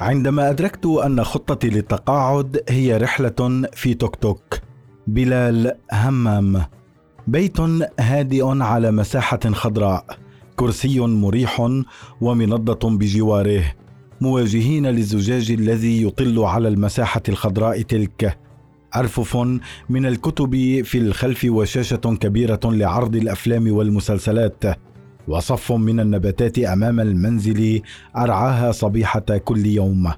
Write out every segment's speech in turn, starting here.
عندما أدركت أن خطتي للتقاعد هي رحلة في توك توك بلال همام. بيت هادئ على مساحة خضراء كرسي مريح ومنضة بجواره مواجهين للزجاج الذي يطل على المساحة الخضراء تلك. أرفف من الكتب في الخلف وشاشة كبيرة لعرض الأفلام والمسلسلات. وصف من النباتات أمام المنزل أرعاها صبيحة كل يوم.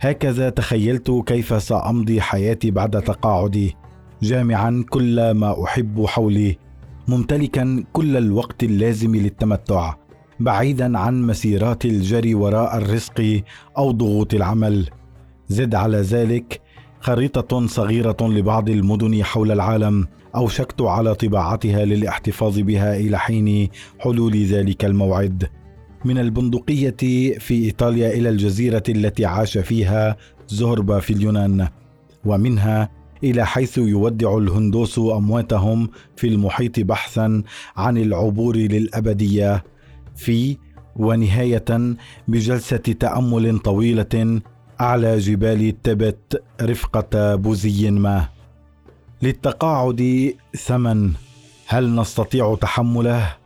هكذا تخيلت كيف سأمضي حياتي بعد تقاعدي جامعا كل ما أحب حولي ممتلكا كل الوقت اللازم للتمتع بعيدا عن مسيرات الجري وراء الرزق أو ضغوط العمل. زد على ذلك خريطة صغيرة لبعض المدن حول العالم أوشكت على طباعتها للاحتفاظ بها إلى حين حلول ذلك الموعد. من البندقية في إيطاليا إلى الجزيرة التي عاش فيها زهربا في اليونان ومنها إلى حيث يودع الهندوس أمواتهم في المحيط بحثا عن العبور للأبدية في ونهاية بجلسة تأمل طويلة اعلى جبال تبت رفقة بوزي ما. للتقاعد ثمن هل نستطيع تحمله؟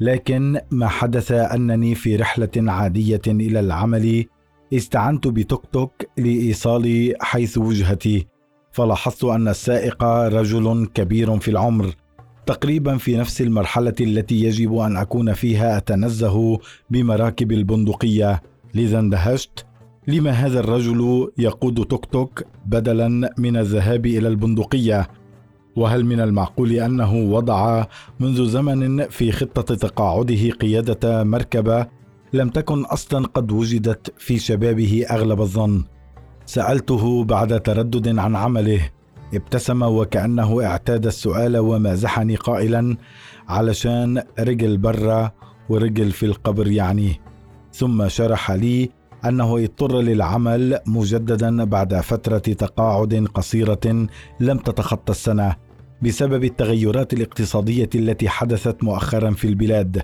لكن ما حدث أنني في رحلة عادية إلى العمل استعنت بتوك توك لايصالي حيث وجهتي فلاحظت أن السائق رجل كبير في العمر تقريبا في نفس المرحلة التي يجب أن أكون فيها أتنزه بمراكب البندقية. لذا اندهشت لما هذا الرجل يقود توك توك بدلا من الذهاب إلى البندقية؟ وهل من المعقول أنه وضع منذ زمن في خطة تقاعده قيادة مركبه لم تكن أصلا قد وجدت في شبابه أغلب الظن؟ سألته بعد تردد عن عمله. ابتسم وكأنه اعتاد السؤال ومازحني قائلا علشان رجل برا ورجل في القبر يعني. ثم شرح لي أنه اضطر للعمل مجددا بعد فترة تقاعد قصيرة لم تتخطى السنة بسبب التغيرات الاقتصادية التي حدثت مؤخرا في البلاد.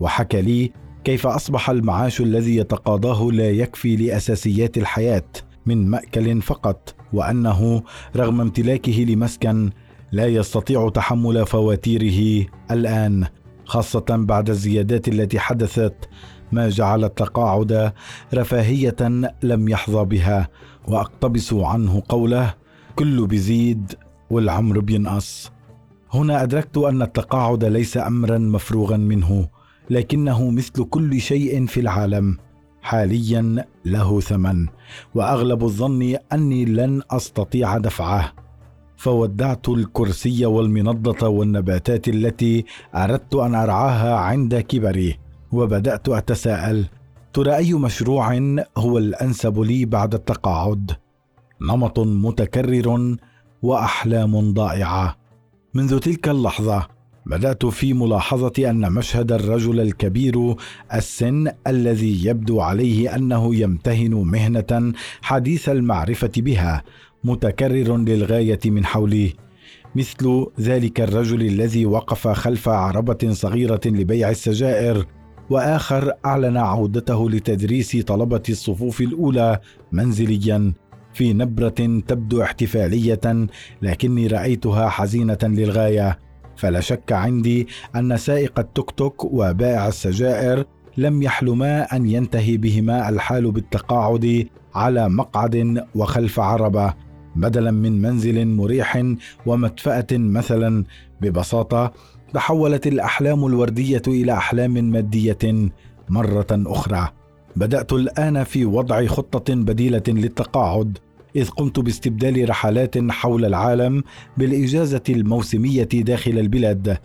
وحكى لي كيف أصبح المعاش الذي يتقاضاه لا يكفي لأساسيات الحياة من مأكل فقط وأنه رغم امتلاكه لمسكن لا يستطيع تحمل فواتيره الآن خاصة بعد الزيادات التي حدثت ما جعل التقاعد رفاهية لم يحظى بها واقتبس عنه قوله كل بيزيد والعمر بينقص هنا أدركت أن التقاعد ليس امرا مفروغا منه لكنه مثل كل شيء في العالم حاليا له ثمن وأغلب الظن أني لن أستطيع دفعه. فودعت الكرسي والمنضة والنباتات التي أردت أن أرعاها عند كبري. وبدأت أتساءل ترى أي مشروع هو الأنسب لي بعد التقاعد؟ نمط متكرر وأحلام ضائعة. منذ تلك اللحظة بدأت في ملاحظة أن مشهد الرجل الكبير السن الذي يبدو عليه أنه يمتهن مهنة حديث المعرفة بها متكرر للغاية من حولي. مثل ذلك الرجل الذي وقف خلف عربة صغيرة لبيع السجائر وآخر أعلن عودته لتدريس طلبة الصفوف الأولى منزليا في نبرة تبدو احتفالية لكني رأيتها حزينة للغاية. فلا شك عندي أن سائق التوك توك وبائع السجائر لم يحلما أن ينتهي بهما الحال بالتقاعد على مقعد وخلف عربة بدلا من منزل مريح ومدفأة مثلا ببساطة تحولت الأحلام الوردية إلى أحلام مادية مرة أخرى. بدأت الآن في وضع خطة بديلة للتقاعد إذ قمت باستبدال رحلات حول العالم بالإجازة الموسمية داخل البلاد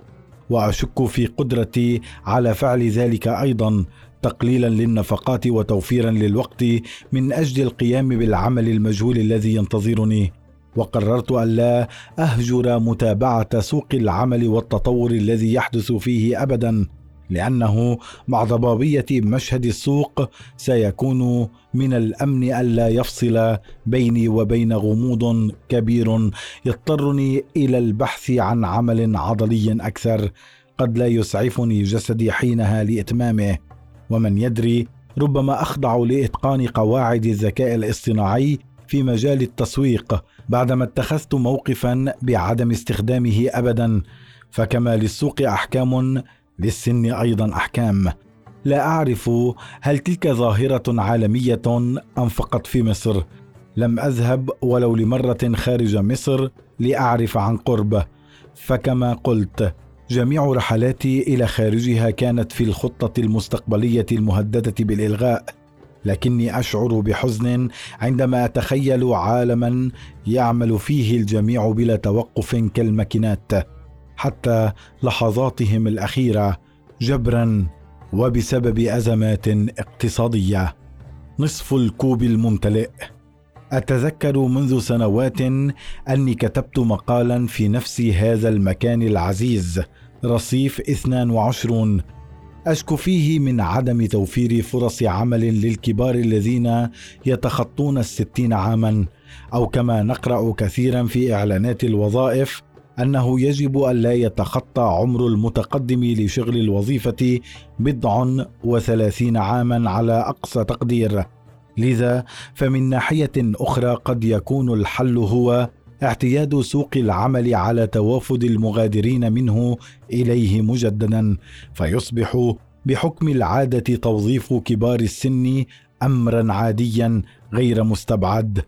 وأشك في قدرتي على فعل ذلك أيضا تقليلا للنفقات وتوفيرا للوقت من أجل القيام بالعمل المجهول الذي ينتظرني. وقررت الا أهجر متابعة سوق العمل والتطور الذي يحدث فيه ابدا لأنه مع ضبابية مشهد السوق سيكون من الأمن الا يفصل بيني وبين غموض كبير يضطرني إلى البحث عن عمل عضلي أكثر قد لا يسعفني جسدي حينها لإتمامه. ومن يدري ربما اخضعوا لإتقان قواعد الذكاء الاصطناعي في مجال التسويق بعدما اتخذت موقفا بعدم استخدامه ابدا فكما للسوق أحكام للسن أيضا أحكام. لا أعرف هل تلك ظاهرة عالمية أم فقط في مصر. لم أذهب ولو لمرة خارج مصر لأعرف عن قرب. فكما قلت جميع رحلاتي إلى خارجها كانت في الخطة المستقبلية المهددة بالإلغاء. لكني أشعر بحزن عندما أتخيل عالما يعمل فيه الجميع بلا توقف كالماكينات حتى لحظاتهم الأخيرة جبرا وبسبب أزمات اقتصادية. نصف الكوب الممتلئ. أتذكر منذ سنوات أني كتبت مقالا في نفس هذا المكان العزيز رصيف 22 أشكو فيه من عدم توفير فرص عمل للكبار الذين يتخطون الستين عاما. أو كما نقرأ كثيرا في إعلانات الوظائف أنه يجب ألا يتخطى عمر المتقدم لشغل الوظيفة بضع وثلاثين عاما على أقصى تقدير. لذا فمن ناحية أخرى قد يكون الحل هو اعتياد سوق العمل على توافد المغادرين منه إليه مجددا فيصبح بحكم العادة توظيف كبار السن امرا عاديا غير مستبعد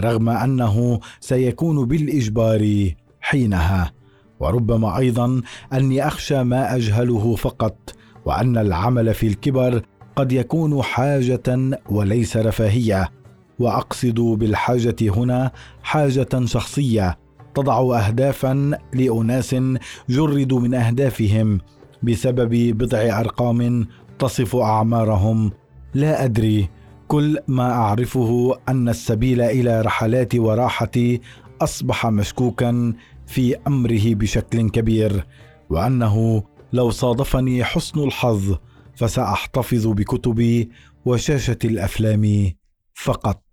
رغم أنه سيكون بالإجبار حينها. وربما أيضا أني أخشى ما أجهله فقط وأن العمل في الكبر قد يكون حاجة وليس رفاهية. وأقصد بالحاجة هنا حاجة شخصية تضع اهدافا لأناس جردوا من أهدافهم بسبب بضع أرقام تصف أعمارهم. لا أدري كل ما أعرفه أن السبيل إلى رحلات وراحتي أصبح مشكوكا في أمره بشكل كبير وأنه لو صادفني حسن الحظ فسأحتفظ بكتبي وشاشة الأفلام فقط.